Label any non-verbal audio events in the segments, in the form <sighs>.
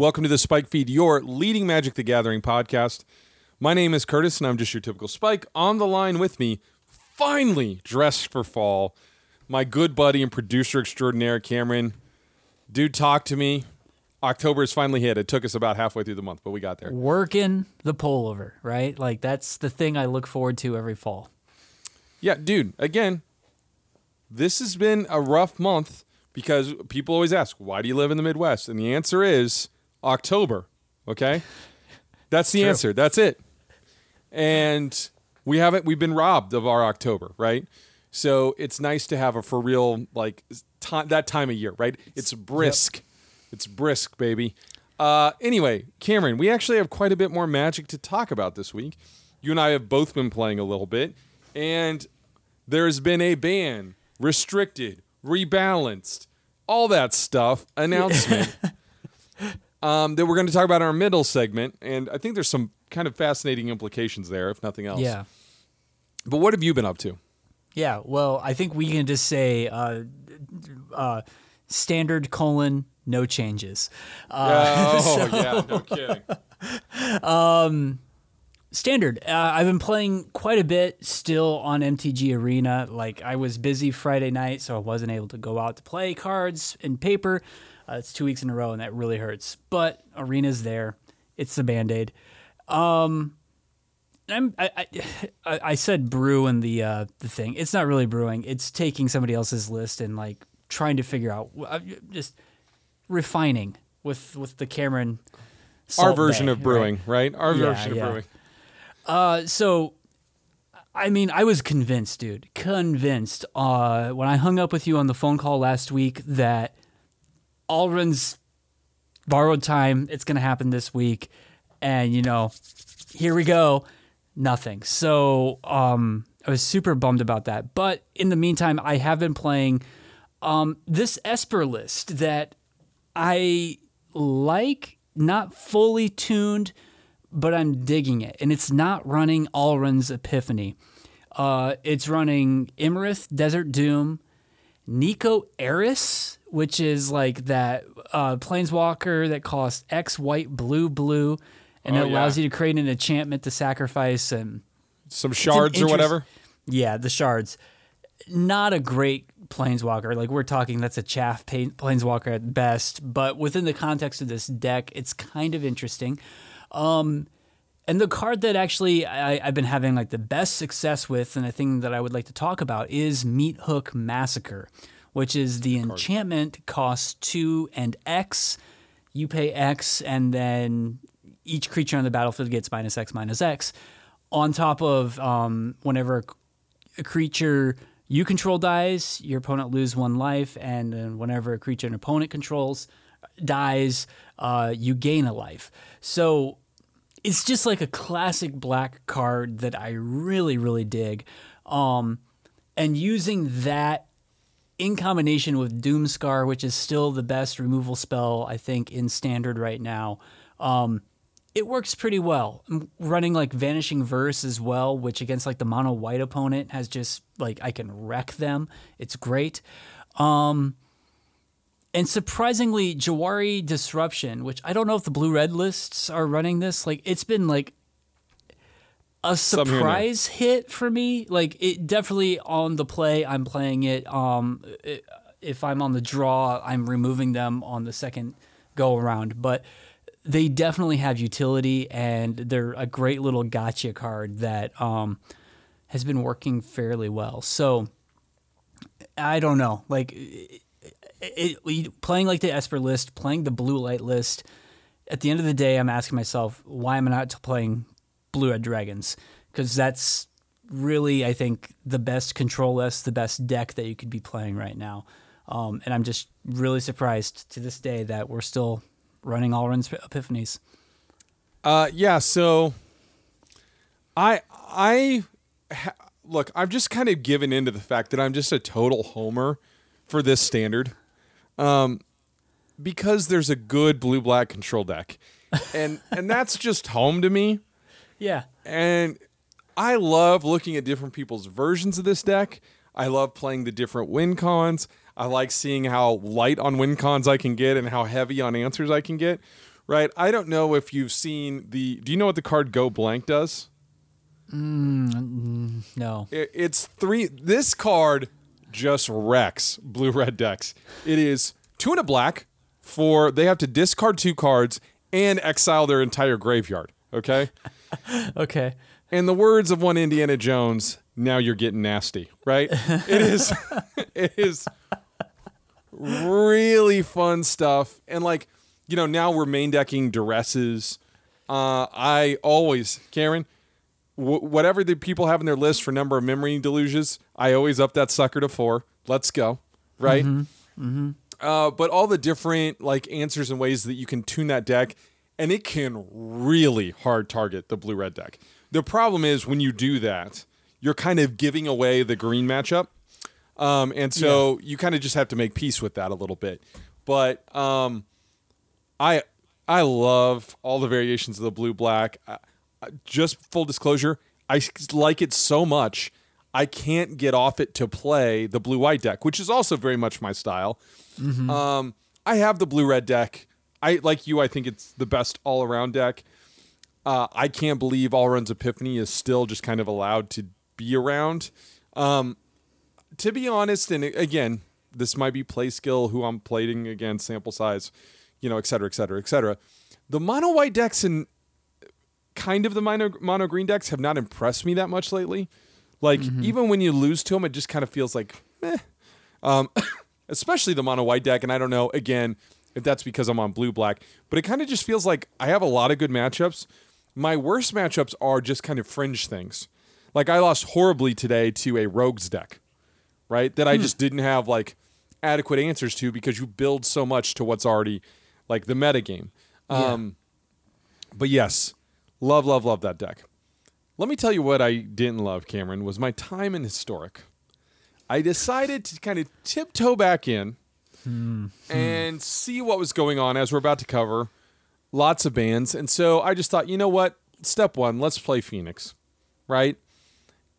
Welcome to the Spike Feed, your leading Magic the Gathering podcast. My name is Curtis, and I'm just your typical Spike. On the line with me, finally dressed for fall, my good buddy and producer extraordinaire, Cameron. Dude, talk to me. October is finally hit. It took us about halfway through the month, but we got there. Working the pullover, right? Like that's the thing I look forward to every fall. Yeah, dude, again, this has been a rough month because people always ask, why do you live in the Midwest? And the answer is October. Okay? That's the True. answer. That's it. And we haven't we've been robbed of our October, right? So it's nice to have a for real like time that time of year, right? It's brisk. It's brisk, baby. Uh, anyway, Cameron, we actually have quite a bit more magic to talk about this week. You and I have both been playing a little bit, and there's been a ban, restricted, rebalanced, all that stuff announcement <laughs> um, that we're going to talk about in our middle segment. And I think there's some kind of fascinating implications there, if nothing else. Yeah. But what have you been up to? Yeah. Well, I think we can just say uh, uh, standard colon, no changes. Uh, oh, <laughs> yeah, no kidding. <laughs> um, standard. Uh, I've been playing quite a bit still on MTG Arena. Like I was busy Friday night, so I wasn't able to go out to play cards and paper. Uh, it's two weeks in a row, and that really hurts. But Arena's there. It's the band aid. Um, I'm, I, <sighs> I, I said brew in the uh, the thing. It's not really brewing. It's taking somebody else's list and like trying to figure out, just refining with with the Cameron. Our version Bay, of brewing, right? Our Yeah, version yeah. of brewing. Uh, so, I mean, I was convinced, dude, convinced. Uh, when I hung up with you on the phone call last week, that Alrund's borrowed time. It's gonna happen this week, and you know, here we go. Nothing. So, um, I was super bummed about that. But in the meantime, I have been playing um, this Esper list that I like, not fully tuned, but I'm digging it. And it's not running Alrund's Epiphany. Uh, it's running Imarith, Desert Doom, Niko Aris, which is like that uh, planeswalker that costs X white, blue, blue, and Oh, it allows yeah. you to create an enchantment to sacrifice and Some shards or interest- whatever. yeah, the shards. Not a great planeswalker. Like we're talking, that's a chaff planeswalker at best. But within the context of this deck, it's kind of interesting. Um, and the card that actually I, I've been having like the best success with, and the thing that I would like to talk about is Meathook Massacre, which is the enchantment costs two and X. You pay X, and then each creature on the battlefield gets minus X minus X. On top of um, whenever a creature you control dies, your opponent lose one life, and then whenever a creature an opponent controls dies, uh, you gain a life. So it's just like a classic black card that I really, really dig. Um, and using that in combination with Doomskar, which is still the best removal spell I think in standard right now, um, it works pretty well. M- Running like Vanishing Verse as well, which against like the mono white opponent has just like I can wreck them. It's great. Um, and surprisingly, Jwari Disruption, which I don't know if the blue red lists are running this, like it's been like a Some here and there. surprise hit for me. Like it definitely on the play, I'm playing it. Um, i- if I'm on the draw, I'm removing them on the second go around. But they definitely have utility, and they're a great little gotcha card that um, has been working fairly well. So I don't know, like it, it, playing like the Esper list, playing the blue light list. At the end of the day, I'm asking myself, why am I not playing Blue Red Dragons? Because that's really, I think, the best control list, the best deck that you could be playing right now. Um, and I'm just really surprised to this day that we're still running Alrund's Epiphanies. Uh, yeah. So, I I ha- look. I've just kind of given into the fact that I'm just a total homer for this standard, um, because there's a good blue black control deck, and and that's just home to me. Yeah. And I love looking at different people's versions of this deck. I love playing the different win cons. I like seeing how light on win cons I can get and how heavy on answers I can get. right? I don't know if you've seen the. Do you know what the card Go Blank does? Mm, no. It- It's three. This card just wrecks blue red decks. It is two and a black for they have to discard two cards and exile their entire graveyard. Okay. <laughs> <laughs> Okay. In the words of one Indiana Jones, now you're getting nasty, right? <laughs> it is it is really fun stuff. And like, you know, now we're main decking duresses. Uh, I always, Karen, w- whatever the people have in their list for number of memory deluges, I always up that sucker to four. Let's go, right? mm-hmm Uh, but all the different like answers and ways that you can tune that deck, and it can really hard target the blue red deck. The problem is when you do that, you're kind of giving away the green matchup, um, and so you kind of just have to make peace with that a little bit. But um, I I love all the variations of the blue black. Just full disclosure, I like it so much. I can't get off it to play the blue white deck, which is also very much my style. Um, I have the blue red deck. I like you. I think it's the best all around deck. Uh, I can't believe Alrund's Epiphany is still just kind of allowed to be around. Um, to be honest, and again, this might be play skill, who I'm playing against, sample size, you know, et cetera, et cetera, et cetera. The mono white decks and kind of the mono, mono green decks have not impressed me that much lately. Like, even when you lose to them, it just kind of feels like, eh. Um, <coughs> especially the mono white deck. And I don't know, again, if that's because I'm on blue black, but it kind of just feels like I have a lot of good matchups. My worst matchups are just kind of fringe things. Like, I lost horribly today to a rogues deck right? That I just didn't have like adequate answers to because you build so much to what's already like the meta game. Um, But yes, love, love, love that deck. Let me tell you what I didn't love, Cameron, was my time in historic. I decided to kind of tiptoe back in Hmm. and see what was going on as we're about to cover lots of bands. And so I just thought, you know what? Step one, let's play Phoenix, right?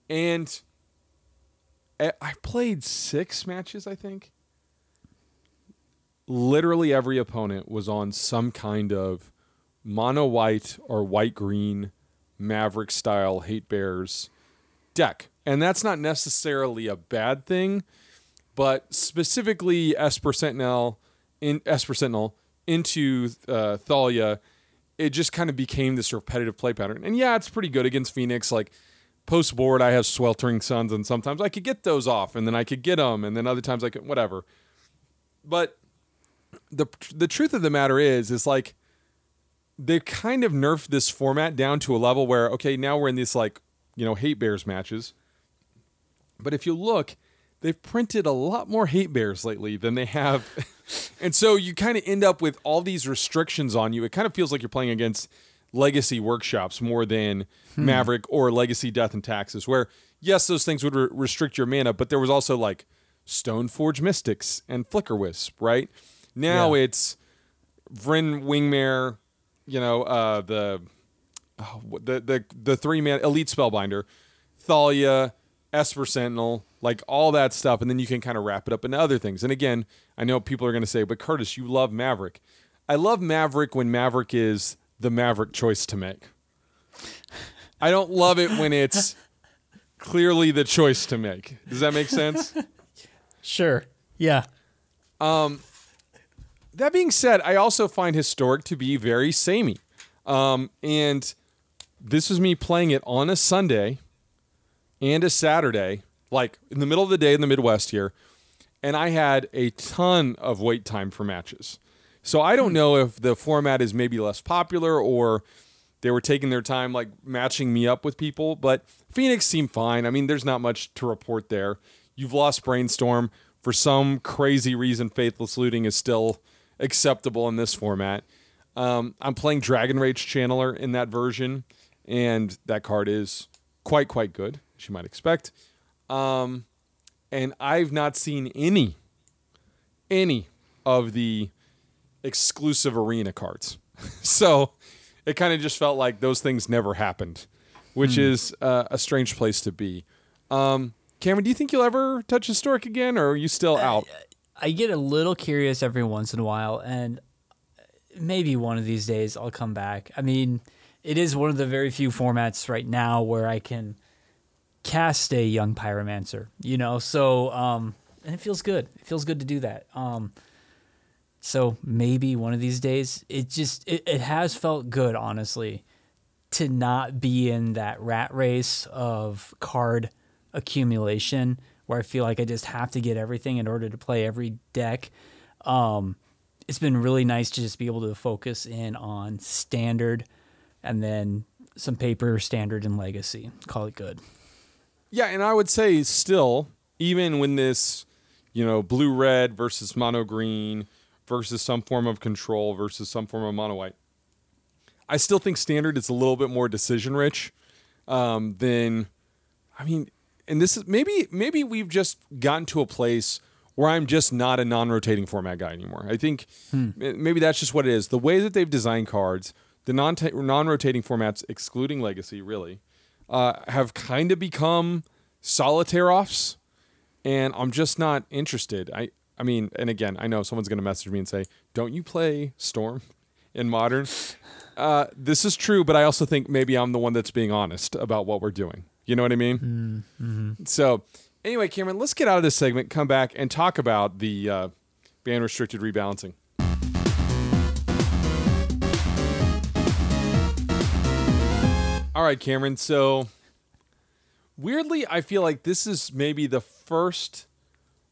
And I I played six matches, I think. Literally every opponent was on some kind of mono white or white green Maverick style hate bears deck. And that's not necessarily a bad thing, but specifically Esper Sentinel in Esper Sentinel into uh, Thalia, it just kind of became this repetitive play pattern. And yeah, it's pretty good against Phoenix. Like post board, I have Sweltering Suns, and sometimes I could get those off, and then I could get them, and then other times I could whatever. But the the truth of the matter is, is like they kind of nerfed this format down to a level where okay, now we're in these like you know hate bears matches. But if you look, they've printed a lot more hate bears lately than they have. <laughs> and so you kind of end up with all these restrictions on you. It kind of feels like you're playing against legacy workshops more than Maverick or legacy death and taxes, where yes, those things would re- restrict your mana, but there was also like Stoneforge Mystics and Flickerwisp, right? Now Yeah. it's Vryn Wingmare, you know, uh, the oh, the the the three man elite spellbinder, Thalia, Esper Sentinel, like all that stuff, and then you can kind of wrap it up into other things. And again, I know people are going to say, "But Curtis, you love Maverick." I love Maverick when Maverick is the Maverick choice to make. I don't love it when it's clearly the choice to make. Does that make sense? <laughs> Sure. Yeah. Um, that being said, I also find historic to be very samey. Um, and this was me playing it on a Sunday and a Saturday, like in the middle of the day in the Midwest here. And I had a ton of wait time for matches. So I don't know if the format is maybe less popular or they were taking their time like matching me up with people, but Phoenix seemed fine. I mean, there's not much to report there. You've lost Brainstorm. For some crazy reason, Faithless Looting is still acceptable in this format. Um, I'm playing Dragon Rage Channeler in that version, and that card is quite, quite good, you might expect. Um, and I've not seen any, any of the exclusive arena cards. <laughs> so it kind of just felt like those things never happened, which is uh, a strange place to be. Um, Cameron, do you think you'll ever touch historic again, or are you still out? I get a little curious every once in a while, and maybe one of these days I'll come back. I mean, it is one of the very few formats right now where I can cast a young pyromancer, you know. So, um, and it feels good. It feels good to do that. Um, so maybe one of these days, it just it, it has felt good, honestly, to not be in that rat race of card accumulation where I feel like I just have to get everything in order to play every deck. Um, it's been really nice to just be able to focus in on standard and then some paper, standard, and legacy. Call it good. Yeah, and I would say still, even when this, you know, blue red versus mono green versus some form of control versus some form of mono white, I still think standard is a little bit more decision rich um, than, I mean, and this is maybe maybe we've just gotten to a place where I'm just not a non-rotating format guy anymore. I think maybe that's just what it is. The way that they've designed cards, the non non-rotating formats, excluding Legacy, really, uh, have kind of become solitaire offs, and I'm just not interested. I I mean, and again, I know someone's going to message me and say, "Don't you play Storm in Modern?" Uh, this is true, but I also think maybe I'm the one that's being honest about what we're doing. You know what I mean? So, anyway, Cameron, let's get out of this segment, come back, and talk about the uh, ban restricted rebalancing. All right, Cameron. So, weirdly, I feel like this is maybe the first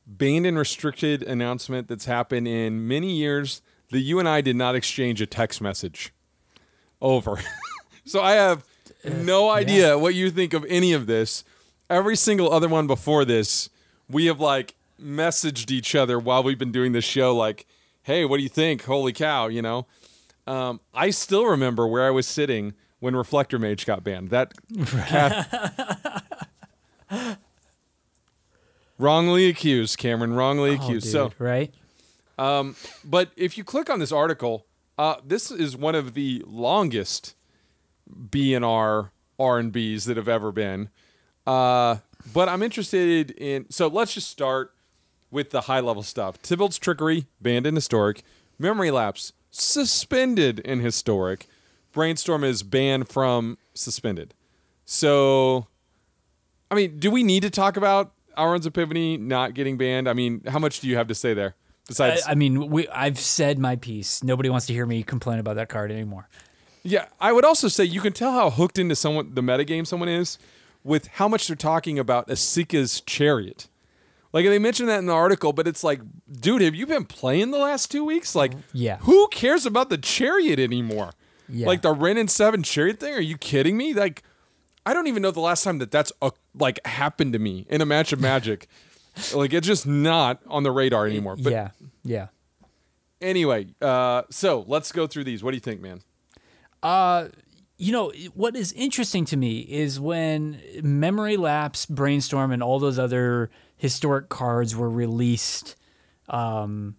banned and restricted announcement that's happened in many years that you and I did not exchange a text message over. <laughs> so, I have no idea what you think of any of this. Every single other one before this, we have like messaged each other while we've been doing this show, like, hey, what do you think? Holy cow, you know? Um, I still remember where I was sitting when Reflector Mage got banned. That <laughs> wrongly accused, Cameron. Wrongly Oh, accused. dude, so, right? but if you click on this article, uh, this is one of the longest BNR R and Bs that have ever been. Uh, but I'm interested in. So let's just start with the high level stuff. Tibalt's trickery banned in historic. Memory lapse suspended in historic. Brainstorm is banned from suspended. So, I mean, do we need to talk about Alrund's Epiphany not getting banned? I mean, how much do you have to say there? Besides, I, I mean, we, I've said my piece. Nobody wants to hear me complain about that card anymore. Yeah, I would also say you can tell how hooked into someone the metagame someone is with how much they're talking about Esika's chariot. Like they mentioned that in the article, but it's like, dude, have you been playing the last two weeks? Like, Yeah. who cares about the chariot anymore? Yeah. Like the Wrenn and Seven chariot thing? Are you kidding me? Like, I don't even know the last time that that's a, like happened to me in a match of Magic. <laughs> like it's just not on the radar anymore. But yeah, yeah. anyway, uh, so let's go through these. What do you think, man? You know, what is interesting to me is when Memory Lapse, Brainstorm, and all those other historic cards were released. Um,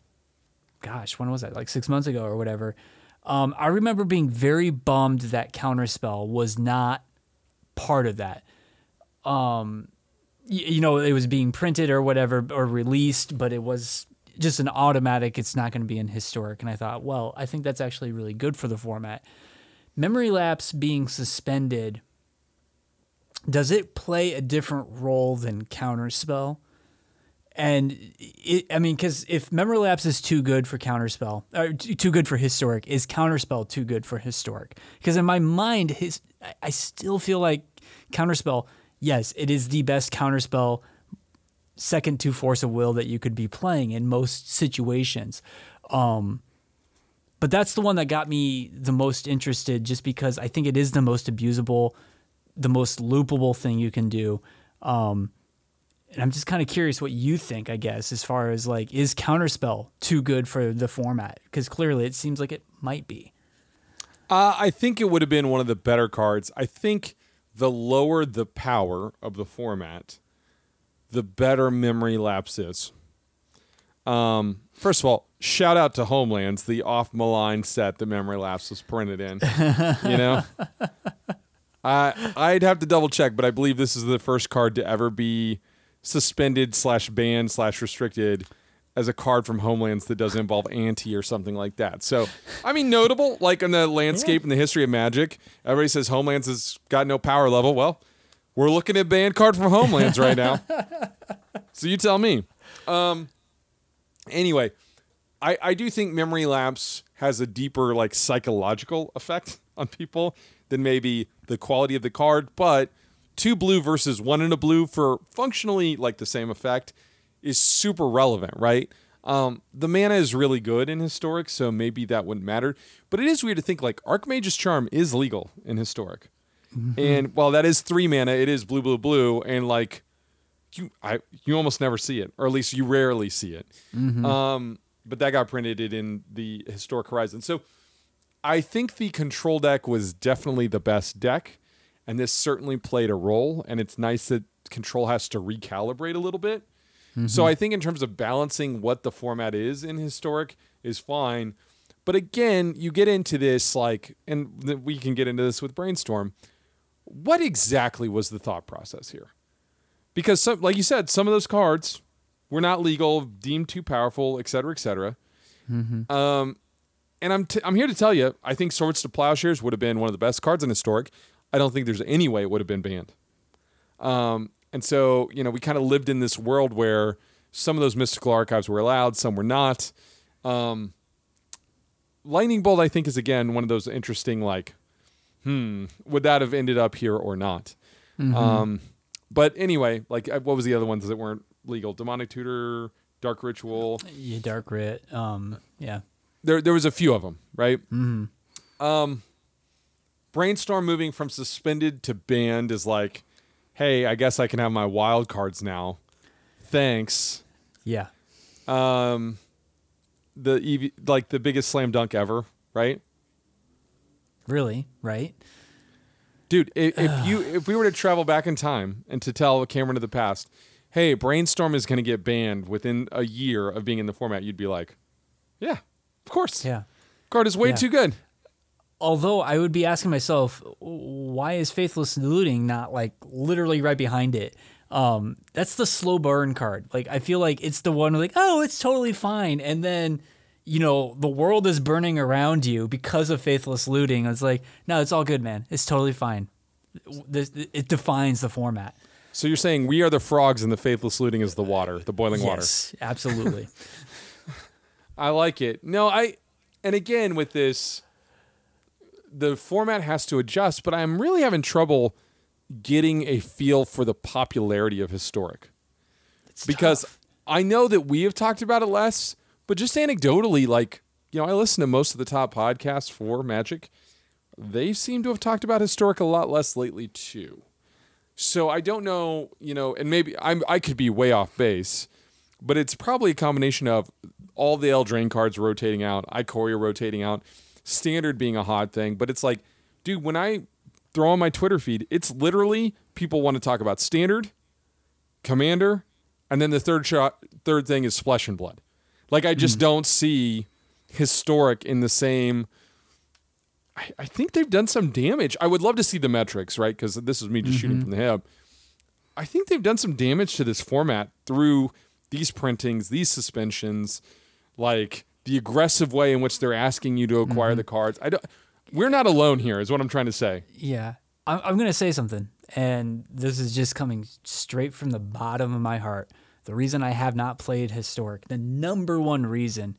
gosh, when was that? Like six months ago or whatever. Um, I remember being very bummed that Counterspell was not part of that. Um, you know, it was being printed or whatever or released, but it was just an automatic. It's not going to be in historic. And I thought, well, I think that's actually really good for the format. Memory lapse being suspended, does it play a different role than counterspell? And it, I mean, because if memory lapse is too good for counterspell, or too good for historic, is counterspell too good for historic? Because in my mind, his I- still feel like counterspell. Yes, it is the best counterspell second to force of will that you could be playing in most situations. Um, but that's the one that got me the most interested just because I think it is the most abusable, the most loopable thing you can do. Um, and I'm just kind of curious what you think, I guess, as far as like, is Counterspell too good for the format? Because clearly it seems like it might be. Uh, I think it would have been one of the better cards. I think the lower the power of the format, the better memory lapse is. Um, first of all, shout out to Homelands, the off malign set that memory lapse was printed in. <laughs> you know, I I'd have to double check, but I believe this is the first card to ever be suspended slash banned slash restricted as a card from Homelands that doesn't involve anti or something like that. So, I mean, notable, like in the landscape and the history of Magic, everybody says Homelands has got no power level. Well, we're looking at banned card from Homelands right now. <laughs> so you tell me. Um, anyway, I, I do think memory lapse has a deeper like psychological effect on people than maybe the quality of the card, but two blue versus one in a blue for functionally like the same effect is super relevant, right? Um, the mana is really good in historic, so maybe that wouldn't matter. But it is weird to think like Archmage's Charm is legal in historic, and while that is three mana, it is blue, blue, blue, and like you, I you almost never see it, or at least you rarely see it. Um, but that got printed in the historic horizon, so I think the control deck was definitely the best deck, and this certainly played a role. And it's nice that control has to recalibrate a little bit. So I think in terms of balancing what the format is in historic is fine. But again, you get into this like, and we can get into this with brainstorm. What exactly was the thought process here? Because some, like you said, some of those cards were not legal, deemed too powerful, et cetera, et cetera. Um, and I'm t- I'm here to tell you, I think Swords to Plowshares would have been one of the best cards in historic. I don't think there's any way it would have been banned. Um, and so you know, we kind of lived in this world where some of those mystical archives were allowed, some were not. Um, Lightning Bolt, I think, is again one of those interesting like, hmm, would that have ended up here or not? Um, but anyway, like, uh, what was the other ones that weren't legal? Demonic Tutor, Dark Ritual Yeah, dark writ. Um, yeah. there there was a few of them, right? Mm-hmm. Um, brainstorm moving from suspended to banned is like, hey, I guess I can have my wild cards now. Thanks. Yeah. Um, the EV, like the biggest slam dunk ever, right? Really? Right? Dude, if, if <sighs> you if we were to travel back in time and to tell Cameron of the past, hey, brainstorm is going to get banned within a year of being in the format, you'd be like, yeah, of course. Yeah. Card is way Yeah. too good. Although I would be asking myself, why is Faithless Looting not like literally right behind it? Um, that's the slow burn card. Like I feel like it's the one like, oh, it's totally fine, and then you know the world is burning around you because of Faithless Looting. It's like, no, it's all good, man. It's totally fine. This, it defines the format. So you're saying we are the frogs and the faithless looting is the water, the boiling water. Yes, absolutely. <laughs> I like it. No, I and again with this the format has to adjust, but I'm really having trouble getting a feel for the popularity of historic. It's because tough. I know that we have talked about it less, but just anecdotally like, you know, I listen to most of the top podcasts for Magic. They seem to have talked about historic a lot less lately too. So I don't know, you know, and maybe I'm I could be way off base, but it's probably a combination of all the Eldraine cards rotating out, Ikoria rotating out, standard being a hot thing. But it's like, dude, when I throw on my Twitter feed, it's literally people want to talk about standard, commander, and then the third shot, third thing is flesh and blood. Like I just mm. don't see historic in the same. I, I think they've done some damage. I would love to see the metrics, right? Because this is me just shooting mm-hmm. from the hip. I think they've done some damage to this format through these printings, these suspensions, like the aggressive way in which they're asking you to acquire the mm-hmm. cards. I don't. We're not alone here, is what I'm trying to say. Yeah. I'm, I'm going to say something, and this is just coming straight from the bottom of my heart. The reason I have not played Historic, the number one reason,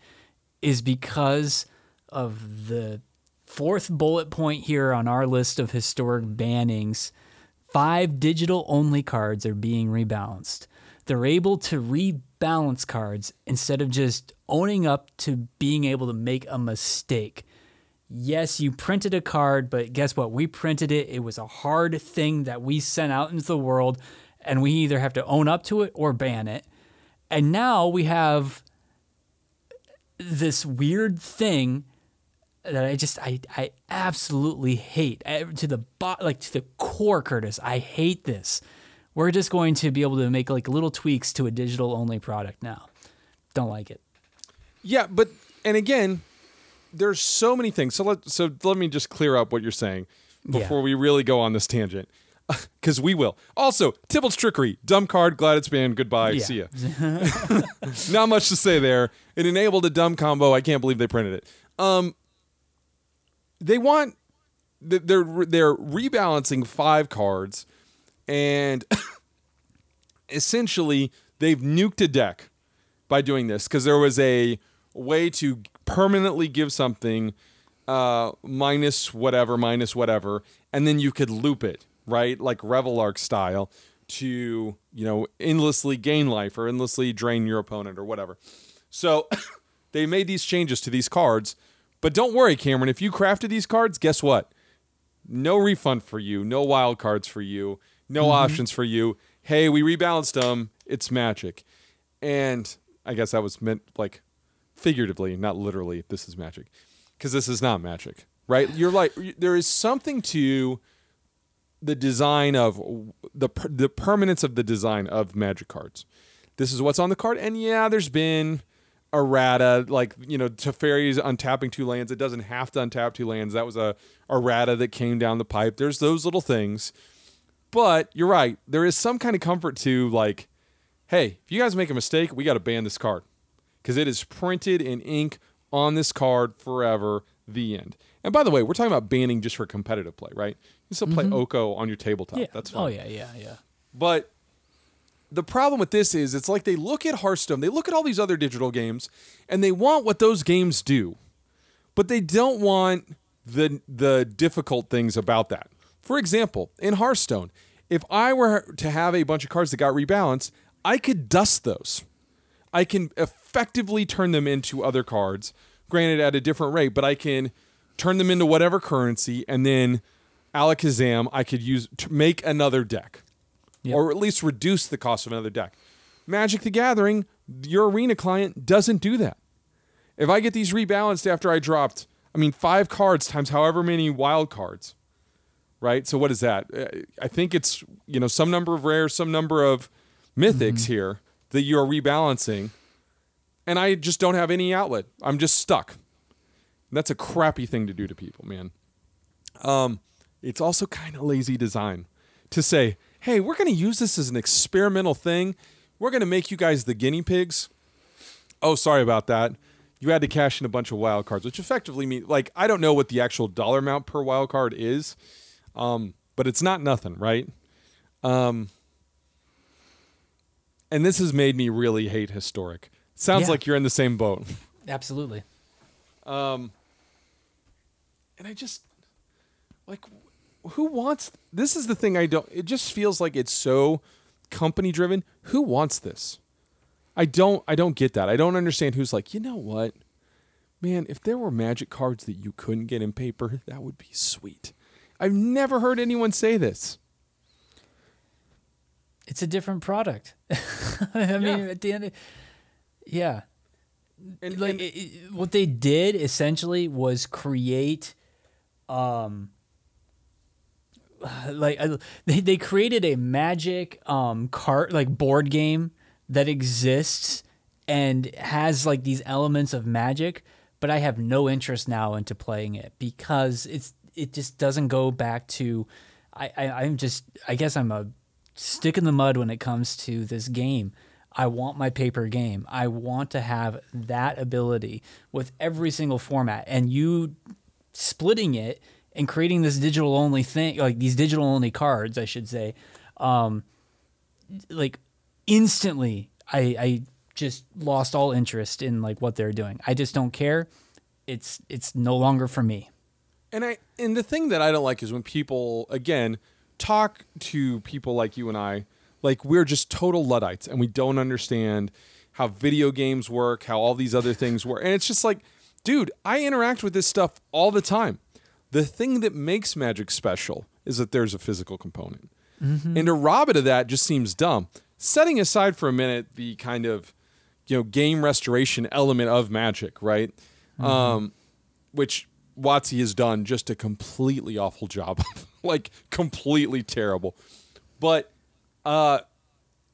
is because of the fourth bullet point here on our list of historic bannings. Five digital only cards are being rebalanced. They're able to rebalance cards instead of just owning up to being able to make a mistake yes, you printed a card, but guess what? We printed it. It was a hard thing that we sent out into the world, and we either have to own up to it or ban it. And now we have this weird thing that I just I I absolutely hate I- to the bo- like to the core, Curtis. I hate this. We're just going to be able to make like little tweaks to a digital only product now. Don't like it. Yeah, but and again, there's so many things. So let so let me just clear up what you're saying Yeah. before we really go on this tangent. <laughs> because we will. Also, Tibalt's trickery, dumb card, glad it's banned. Goodbye, Yeah. see ya. <laughs> <laughs> Not much to say there. It enabled a dumb combo. I can't believe they printed it. Um, they want th- they're they're rebalancing five cards, and <laughs> essentially they've nuked a deck by doing this because there was a way to permanently give something uh, minus whatever, minus whatever, and then you could loop it, right? Like Revelark style to, you know, endlessly gain life or endlessly drain your opponent or whatever. So <coughs> they made these changes to these cards. But don't worry, Cameron, if you crafted these cards, guess what? No refund for you, no wild cards for you, no mm-hmm. options for you. Hey, we rebalanced them. It's magic. And I guess that was meant like figuratively, not literally. This is magic. Because this is not magic, right? You're like, there is something to the design of the the permanence of the design of magic cards. This is what's on the card, and yeah, there's been errata like you know Teferi's untapping two lands. It doesn't have to untap two lands. That was a errata that came down the pipe. There's those little things, but you're right. There is some kind of comfort to like, hey, if you guys make a mistake, we got to ban this card because it is printed in ink on this card forever. The end. And by the way, we're talking about banning just for competitive play, right? You still play mm-hmm. Oko on your tabletop. Yeah. That's oh, fine. Oh yeah, yeah, yeah. But the problem with this is it's like they look at Hearthstone, they look at all these other digital games, and they want what those games do. But they don't want the the difficult things about that. For example, in Hearthstone, if I were to have a bunch of cards that got rebalanced, I could dust those. I can effectively turn them into other cards, granted at a different rate, but I can turn them into whatever currency and then Alakazam I could use to make another deck Yep. or at least reduce the cost of another deck. Magic the Gathering, your arena client doesn't do that. If I get these rebalanced after I dropped, I mean, five cards times however many wild cards, right? So what is that? Uh, I think it's you know some number of rares, some number of mythics here that you are rebalancing, and I just don't have any outlet. I'm just stuck. That's a crappy thing to do to people, man. Um, it's also kind of lazy design to say, hey, we're going to use this as an experimental thing. We're going to make you guys the guinea pigs. Oh, sorry about that. You had to cash in a bunch of wild cards, which effectively means, like, I don't know what the actual dollar amount per wild card is, um, but it's not nothing, right? Um, and this has made me really hate historic. Sounds Yeah. like you're in the same boat. Absolutely. Um, and I just like who wants this is the thing I don't it just feels like it's so company driven who wants this I don't I don't get that I don't understand who's like you know what man if there were magic cards that you couldn't get in paper that would be sweet I've never heard anyone say this It's a different product. <laughs> I mean, Yeah. at the end, of, yeah. and, like and- it, it- what they did essentially was create um <sighs> like uh, they, they created a magic um card like board game that exists and has like these elements of magic but i have no interest now into playing it because it's it just doesn't go back to i, I i'm just i guess i'm a stick in the mud when it comes to this game I want my paper game. I want to have that ability with every single format. And you splitting it and creating this digital only thing, like these digital only cards, I should say, um, like instantly, I, I just lost all interest in like what they're doing. I just don't care. It's it's no longer for me. And I and the thing that I don't like is when people again talk to people like you and I, like we're just total luddites and we don't understand how video games work, how all these other things work. And it's just like, dude, I interact with this stuff all the time. The thing that makes Magic special is that there's a physical component. And to rob it of that just seems dumb. Setting aside for a minute the kind of you know game restoration element of Magic, right? Um, which Watsy has done just a completely awful job <laughs> like completely terrible. But uh,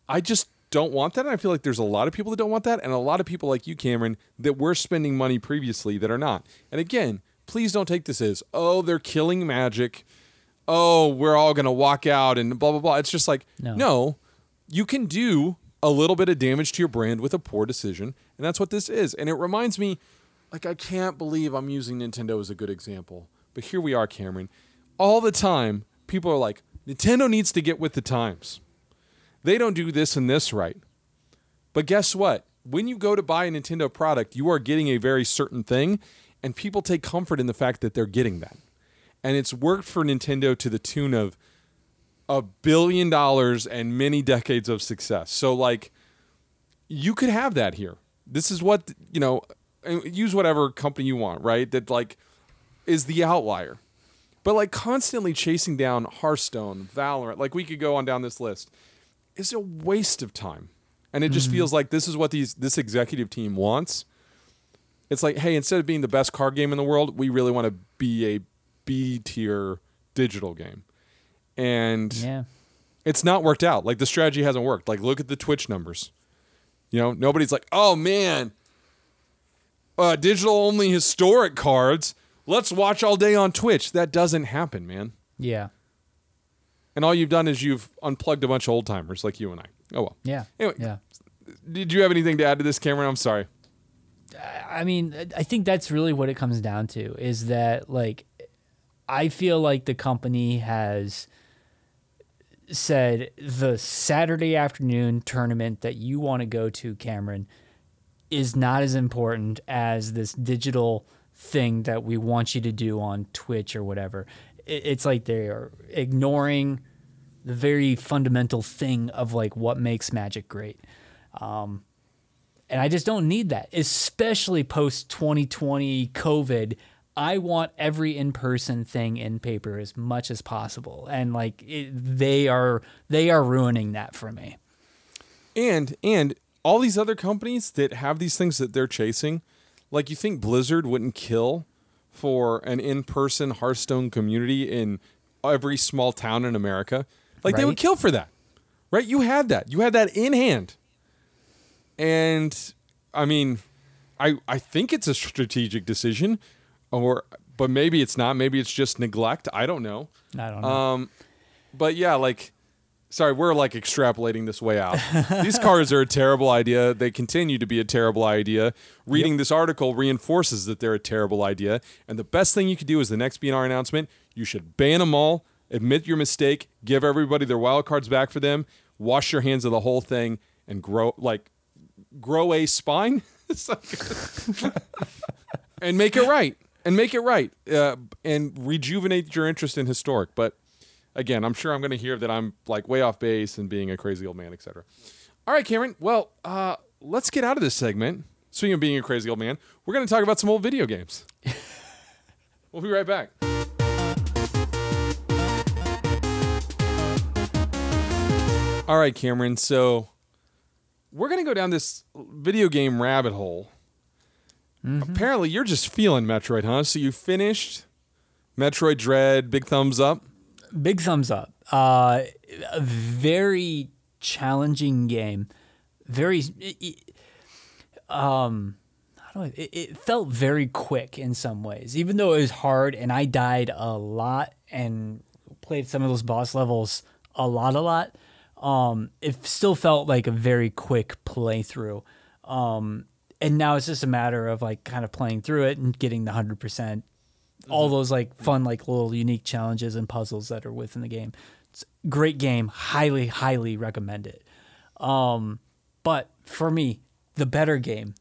I just don't want that. And I feel like there's a lot of people that don't want that, and a lot of people like you, Cameron, that were spending money previously that are not. And again, please don't take this as oh they're killing Magic. oh, we're all to walk out and blah, blah, blah. It's just like, No. no, you can do a little bit of damage to your brand with a poor decision. And that's what this is. And it reminds me, like, I can't believe I'm using Nintendo as a good example. But here we are, Cameron. All the time, people are like, Nintendo needs to get with the times. They don't do this and this right. But guess what? When you go to buy a Nintendo product, you are getting a very certain thing, and people take comfort in the fact that they're getting that. And it's worked for Nintendo to the tune of a billion dollars and many decades of success. So, like, you could have that here. This is what, you know, use whatever company you want, right? That, like, is the outlier. But, like, constantly chasing down Hearthstone, Valorant, like, we could go on down this list, is a waste of time. And it just mm-hmm. feels like this is what these this executive team wants. It's like, hey, instead of being the best card game in the world, we really want to be a B tier digital game. And Yeah. it's not worked out. Like the strategy hasn't worked. Like look at the Twitch numbers. You know, nobody's like, "Oh man, uh, digital only historic cards. Let's watch all day on Twitch." That doesn't happen, man. Yeah. And all you've done is you've unplugged a bunch of old timers like you and I. Oh well. Yeah. Anyway. Yeah. Did you have anything to add to this, Cameron? I'm sorry. I mean, I think that's really what it comes down to is that like I feel like the company has said the Saturday afternoon tournament that you want to go to, Cameron, is not as important as this digital thing that we want you to do on Twitch or whatever. It's like they are ignoring the very fundamental thing of like what makes Magic great. Um, and I just don't need that, especially post 2020 COVID. I want every in-person thing in paper as much as possible, and like it, they are they are ruining that for me. And and all these other companies that have these things that they're chasing, like you think Blizzard wouldn't kill for an in-person Hearthstone community in every small town in America? Like they would kill for that. Right? You had that. You had that in hand. And I mean, I I think it's a strategic decision or but maybe it's not. Maybe it's just neglect. I don't know. I don't know. Um, but yeah, like, sorry, we're like extrapolating this way out. <laughs> These cards are a terrible idea. They continue to be a terrible idea. Reading this article reinforces that they're a terrible idea. And the best thing you could do is the next BNR announcement. You should ban them all, admit your mistake, give everybody their wild cards back for them, wash your hands of the whole thing, and grow like grow a spine. <laughs> <laughs> And make it right and make it right uh, and rejuvenate your interest in historic but again i'm sure i'm going to hear that i'm like way off base and being a crazy old man etc all right cameron well uh, let's get out of this segment. Speaking of being a crazy old man we're going to talk about some old video games. <laughs> We'll be right back. All right cameron so we're going to go down this video game rabbit hole. Apparently, you're just feeling Metroid, huh? So you finished Metroid Dread, big thumbs up. Big thumbs up. Uh, a very challenging game. Very. it- um, how do I, it, it felt very quick in some ways, even though it was hard, and I died a lot and played some of those boss levels a lot, a lot. Um, it still felt like a very quick playthrough. Um, and now it's just a matter of like kind of playing through it and getting the hundred percent all those like fun like little unique challenges and puzzles that are within the game. It's a great game, highly highly recommend it. Um, but for me, the better game,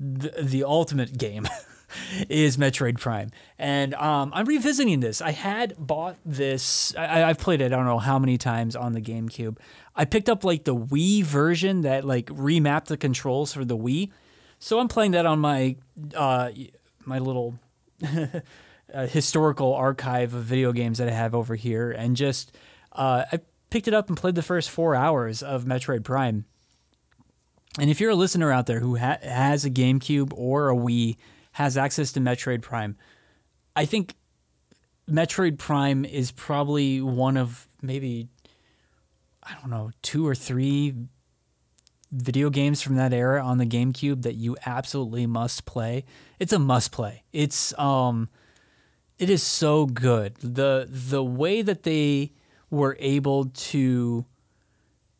the, the ultimate game <laughs> is Metroid Prime. And um, I'm revisiting this. I had bought this, I, I've played it, I don't know how many times on the GameCube. I picked up like the Wii version that like remapped the controls for the Wii. So I'm playing that on my uh, my little <laughs> historical archive of video games that I have over here, and just uh, I picked it up and played the first four hours of Metroid Prime. And if you're a listener out there who ha- has a GameCube or a Wii, has access to Metroid Prime, I think Metroid Prime is probably one of maybe I don't know two or three video games from that era on the GameCube that you absolutely must play. It's a must play. It's um It is so good. The the way that they were able to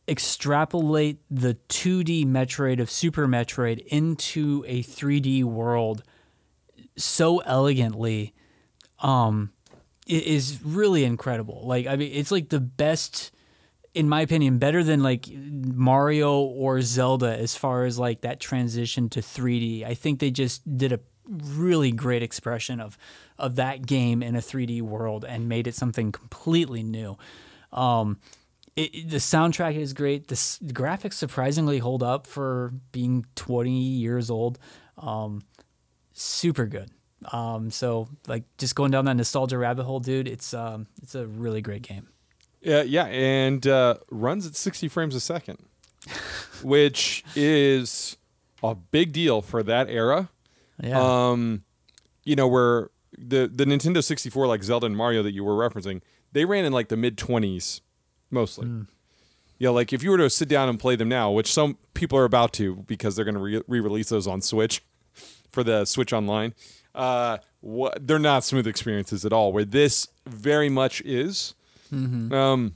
extrapolate the 2D Metroid of Super Metroid into a 3D world so elegantly um i- is really incredible. Like I mean it's like the best in my opinion better than like Mario or Zelda as far as like that transition to 3D. I think they just did a really great expression of of that game in a 3D world and made it something completely new. Um it, the soundtrack is great. The, s- the graphics surprisingly hold up for being 20 years old. Um, super good. Um, so like just going down that nostalgia rabbit hole, dude. It's um, it's a really great game. Yeah, yeah, and uh, runs at 60 frames a second, <laughs> which is a big deal for that era. Yeah, Um, you know, where the the Nintendo 64, like Zelda and Mario that you were referencing, they ran in like the mid 20s mostly. Yeah, like if you were to sit down and play them now, which some people are about to because they're going to re- re-release those on Switch <laughs> for the Switch Online, uh, what they're not smooth experiences at all. Where this very much is. Um,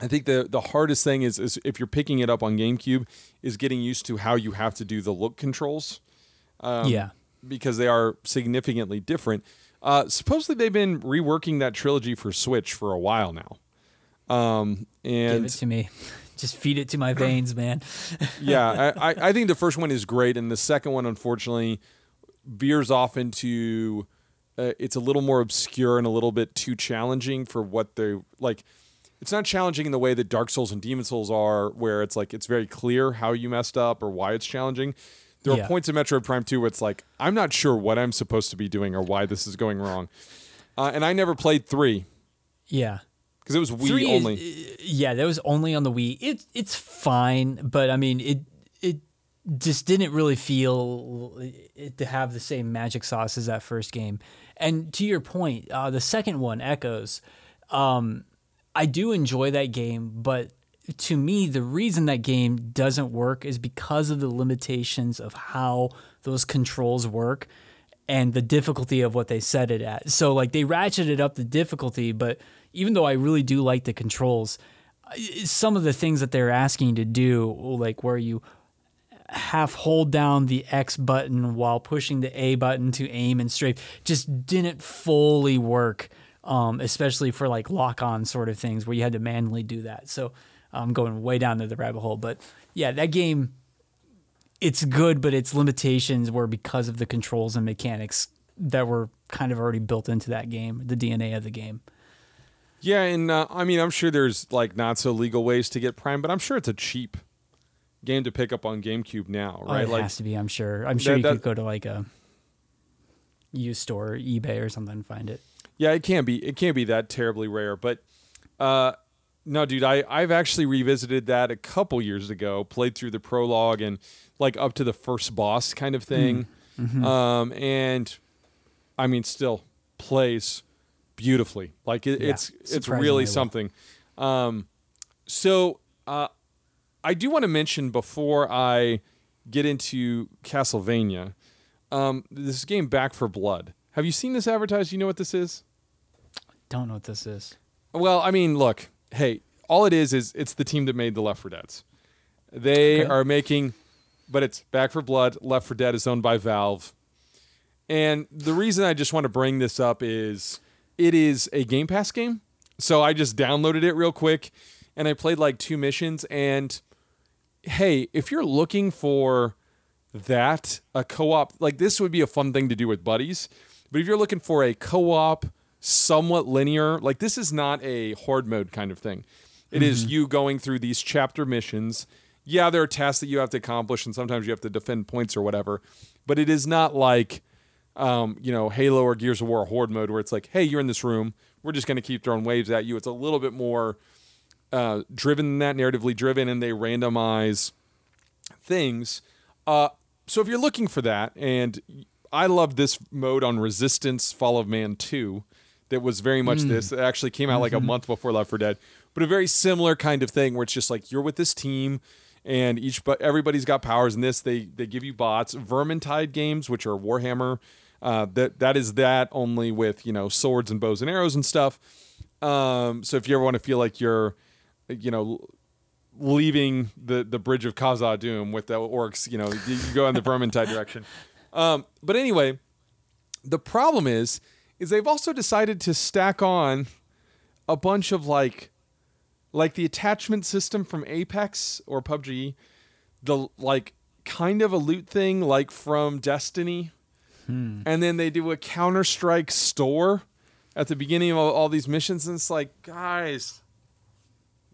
I think the the hardest thing is, is if you're picking it up on GameCube is getting used to how you have to do the look controls um, yeah. Because they are significantly different. Uh, supposedly they've been reworking that trilogy for Switch for a while now. Um, Give and it to me. <laughs> Just feed it to my veins, man. <laughs> yeah, I, I, I think the first one is great, and the second one, unfortunately, veers off into uh, it's a little more obscure and a little bit too challenging for what they like. It's not challenging in the way that Dark Souls and Demon's Souls are, where it's like it's very clear how you messed up or why it's challenging. There Yeah. are points in Metroid Prime 2 where it's like I'm not sure what I'm supposed to be doing or why this is going wrong. Uh, and I never played three Yeah. because it was Wii Three is- only. yeah, that was only on the Wii. It it's fine, but I mean it it just didn't really feel it to have the same magic sauce as that first game. And to your point, uh, the second one, Echoes, um, I do enjoy that game, but to me, the reason that game doesn't work is because of the limitations of how those controls work and the difficulty of what they set it at. So, like, they ratcheted up the difficulty, but even though I really do like the controls, some of the things that they're asking you to do, like where you half hold down the X button while pushing the A button to aim and strafe just didn't fully work. Um, especially for like lock on sort of things where you had to manually do that. So I'm going way down to the rabbit hole. But yeah, that game, it's good, but its limitations were because of the controls and mechanics that were kind of already built into that game, the DNA of the game. Yeah, and uh, I mean, I'm sure there's like not so legal ways to get Prime, but I'm sure it's a cheap game to pick up on GameCube now, Oh, right? it like, has to be, I'm sure. I'm sure That- you that- could go to like a used store, eBay or something and find it. yeah, it can't be it can't be that terribly rare, but uh, no, dude, I I've actually revisited that a couple years ago, played through the prologue and like up to the first boss kind of thing, um, and I mean, still plays beautifully. Like it, Yeah, it's it's really something. Um, so uh, I do want to mention before I get into Castlevania, um, this game Back 4 Blood. Have you seen this advertised? You know what this is? Don't know what this is. Well, I mean, look, hey, all it is is it's the team that made the Left 4 Dead's. They Okay. are making, but it's Back 4 Blood. Left 4 Dead is owned by Valve, and the reason I just want to bring this up is it is a Game Pass game. So I just downloaded it real quick, and I played like two missions. And hey, if you're looking for that a co-op like this would be a fun thing to do with buddies but if you're looking for a co-op somewhat linear. Like this is not a horde mode kind of thing. It is you going through these chapter missions. Yeah there are tasks that you have to accomplish and sometimes you have to defend points or whatever but it is not like um, you know halo or gears of war horde mode where it's like hey you're in this room. We're just going to keep throwing waves at you. It's a little bit more uh, driven than that narratively driven and they randomize things. Uh, so if you're looking for that, and I love this mode on Resistance Fall of Man 2, that was very much this. It actually came out like a month before Left 4 Dead, but a very similar kind of thing where it's just like you're with this team. And each, but everybody's got powers in this. They they give you bots, Vermintide games, which are Warhammer Uh, that that is that only with you know swords and bows and arrows and stuff. Um, so if you ever want to feel like you're, you know, leaving the the bridge of Khazad-dûm with the orcs, you know, you, you go in the <laughs> Vermintide direction. Um, but anyway, the problem is, is they've also decided to stack on a bunch of like, like the attachment system from Apex or PUBG, the like kind of a loot thing like from Destiny, hmm. and then they do a Counter Strike store at the beginning of all, all these missions, and it's like, guys,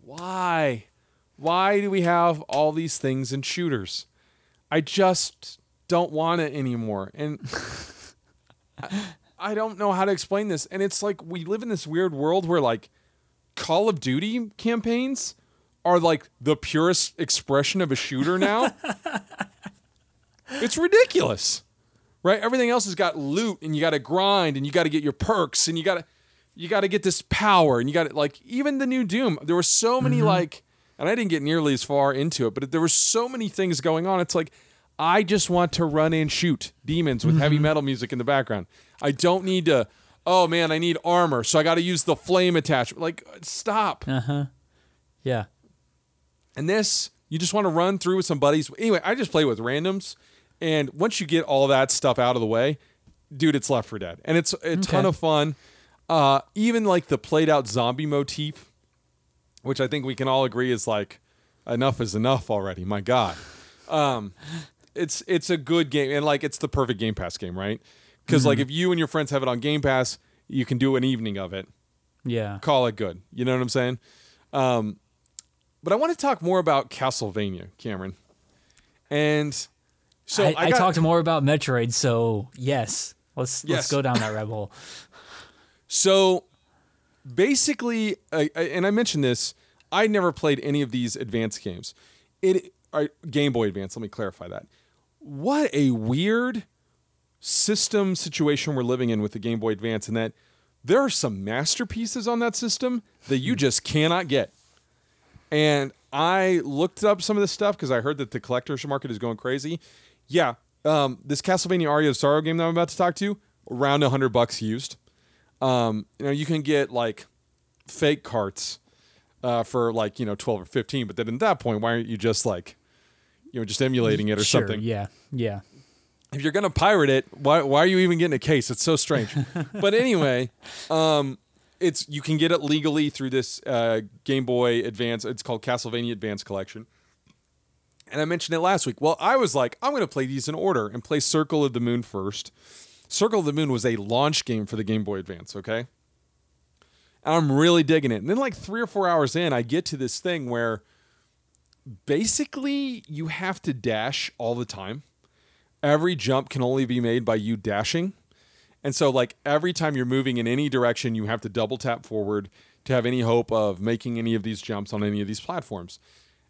why, why do we have all these things in shooters? I just don't want it anymore, and. <laughs> I don't know how to explain this. And it's like we live in this weird world where like Call of Duty campaigns are like the purest expression of a shooter now. <laughs> it's ridiculous. Right? Everything else has got loot and you got to grind and you got to get your perks and you got to you got to get this power and you got to like even the new Doom. There were so many mm-hmm. like and I didn't get nearly as far into it, but there were so many things going on. It's like I just want to run and shoot demons with heavy mm-hmm. metal music in the background. I don't need to. Oh man, I need armor, so I got to use the flame attachment. Like, stop. Uh huh. Yeah. And this, you just want to run through with some buddies. Anyway, I just play with randoms, and once you get all that stuff out of the way, dude, it's Left 4 Dead, and it's a ton of fun. Uh, even like the played out zombie motif, which I think we can all agree is like enough is enough already. My God, um, it's it's a good game, and like it's the perfect Game Pass game, right? Because like if you and your friends have it on Game Pass, you can do an evening of it Yeah. call it good. You know what I'm saying? Um, but I want to talk more about Castlevania, Cameron. And so I, I, I got, talked more about Metroid, so yes. Let's Yes. let's go down that rabbit hole. So basically, I, and I mentioned this, I never played any of these advanced games. It uh, Game Boy Advance. Let me clarify that. What a weird system situation we're living in with the Game Boy Advance, and that there are some masterpieces on that system that you just cannot get. And I looked up some of this stuff because I heard that the collector's market is going crazy. Yeah, um, this Castlevania Aria of Sorrow game that I'm about to talk to, around hundred bucks used. Um, you know, you can get like fake carts uh, for like you know twelve or fifteen, but then at that point, why aren't you just like, you know, just emulating it or sure. something? Yeah. Yeah. If you're gonna pirate it, why why are you even getting a case? It's so strange. <laughs> but anyway, um, it's you can get it legally through this uh, Game Boy Advance. It's called Castlevania Advance Collection. And I mentioned it last week. Well, I was like, I'm going to play these in order and play Circle of the Moon first. Circle of the Moon was a launch game for the Game Boy Advance. Okay. And I'm really digging it. And then, like three or four hours in, I get to this thing where basically you have to dash all the time every jump can only be made by you dashing. And so, like, every time you're moving in any direction, you have to double tap forward to have any hope of making any of these jumps on any of these platforms.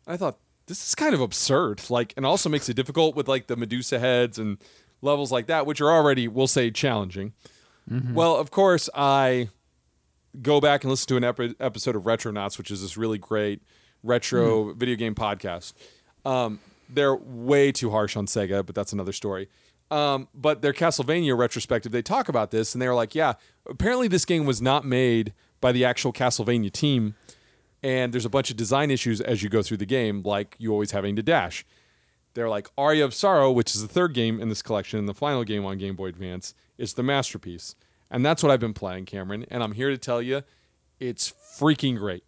And I thought, this is kind of absurd. Like, and also makes it difficult with like the Medusa heads and levels like that, which are already, we'll say, challenging. Well, of course, I go back and listen to an epi- episode of Retronauts, which is this really great retro video game podcast. Um, they're way too harsh on Sega, but that's another story. Um, but their Castlevania retrospective, they talk about this, and they were like, "Yeah, apparently this game was not made by the actual Castlevania team, and there's a bunch of design issues as you go through the game, like you always having to dash." They're like Aria of Sorrow, which is the third game in this collection, and the final game on Game Boy Advance, is the masterpiece, and that's what I've been playing, Cameron. And I'm here to tell you, it's freaking great.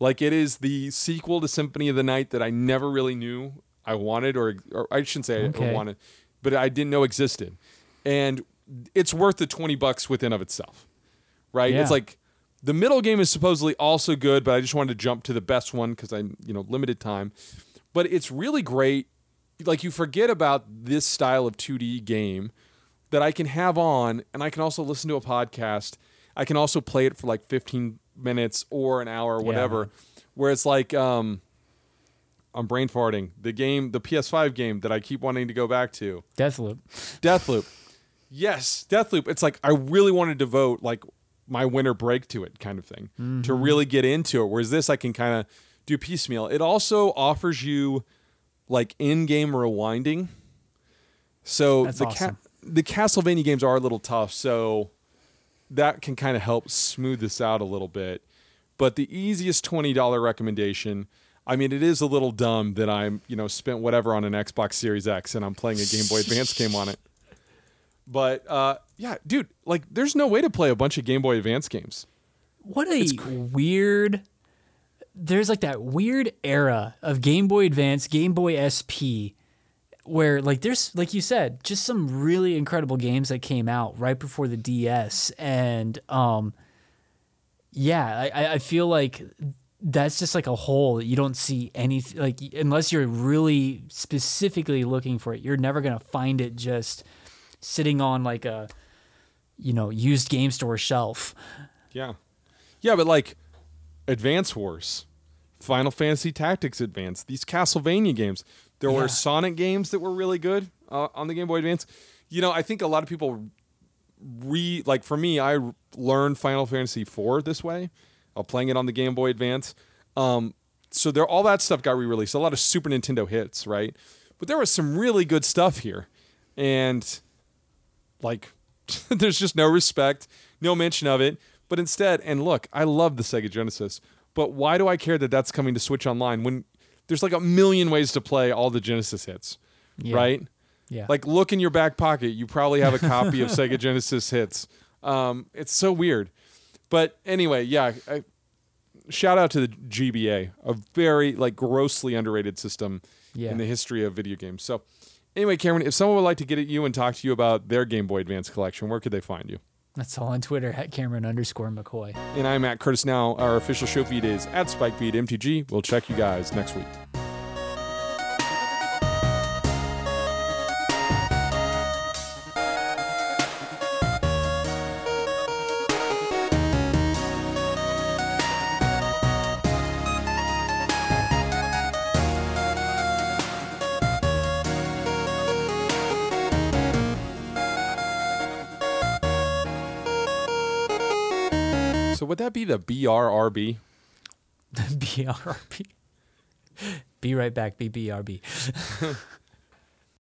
Like it is the sequel to Symphony of the Night that I never really knew I wanted, or, or I shouldn't say I wanted, but I didn't know existed. And it's worth the 20 bucks within of itself, right? Yeah. It's like the middle game is supposedly also good, but I just wanted to jump to the best one because I'm, you know, limited time. But it's really great. Like you forget about this style of 2D game that I can have on, and I can also listen to a podcast. I can also play it for like 15 minutes or an hour or whatever. Where it's like, um, I'm brain farting. The game, the PS5 game that I keep wanting to go back to, Deathloop. Deathloop. Yes, Deathloop. It's like I really want to devote like my winter break to it, kind of thing, to mm-hmm. really get into it. Whereas this, I can kind of do piecemeal. It also offers you like in-game rewinding. So That's the awesome. the Castlevania games are a little tough, so that can kind of help smooth this out a little bit. But the easiest twenty dollar recommendation. I mean, it is a little dumb that I'm, you know, spent whatever on an Xbox Series X and I'm playing a Game Boy Advance game on it. But uh, yeah, dude, like, there's no way to play a bunch of Game Boy Advance games. What a weird. There's like that weird era of Game Boy Advance, Game Boy SP, where like there's like you said, just some really incredible games that came out right before the DS, and um, yeah, I, I feel like that's just like a hole you don't see anything like unless you're really specifically looking for it, you're never gonna find it just sitting on like a you know used game store shelf. Yeah. Yeah, but like Advance Wars, Final Fantasy Tactics Advance, these Castlevania games. There Yeah. were Sonic games that were really good uh, on the Game Boy Advance. You know, I think a lot of people re like for me, I learned Final Fantasy IV this way, uh, playing it on the Game Boy Advance. Um, so there, all that stuff got re-released. A lot of Super Nintendo hits, right? But there was some really good stuff here, and like, <laughs> there's just no respect, no mention of it. But instead, and look, I love the Sega Genesis, but why do I care that that's coming to Switch Online when there's like a million ways to play all the Genesis hits, Yeah. right? Yeah. Like, look in your back pocket. You probably have a copy of <laughs> Sega Genesis hits. Um, it's so weird. But anyway, yeah. I, shout out to the GBA, a very like grossly underrated system Yeah. in the history of video games. So, anyway, Cameron, if someone would like to get at you and talk to you about their Game Boy Advance collection, where could they find you? That's all on Twitter at Cameron underscore McCoy. And I'm at Curtis Now. Our official show feed is at SpikeFeed MTG. We'll check you guys next week. Would that be the BRRB? BRB. <laughs> Be right back, BBRB. <laughs>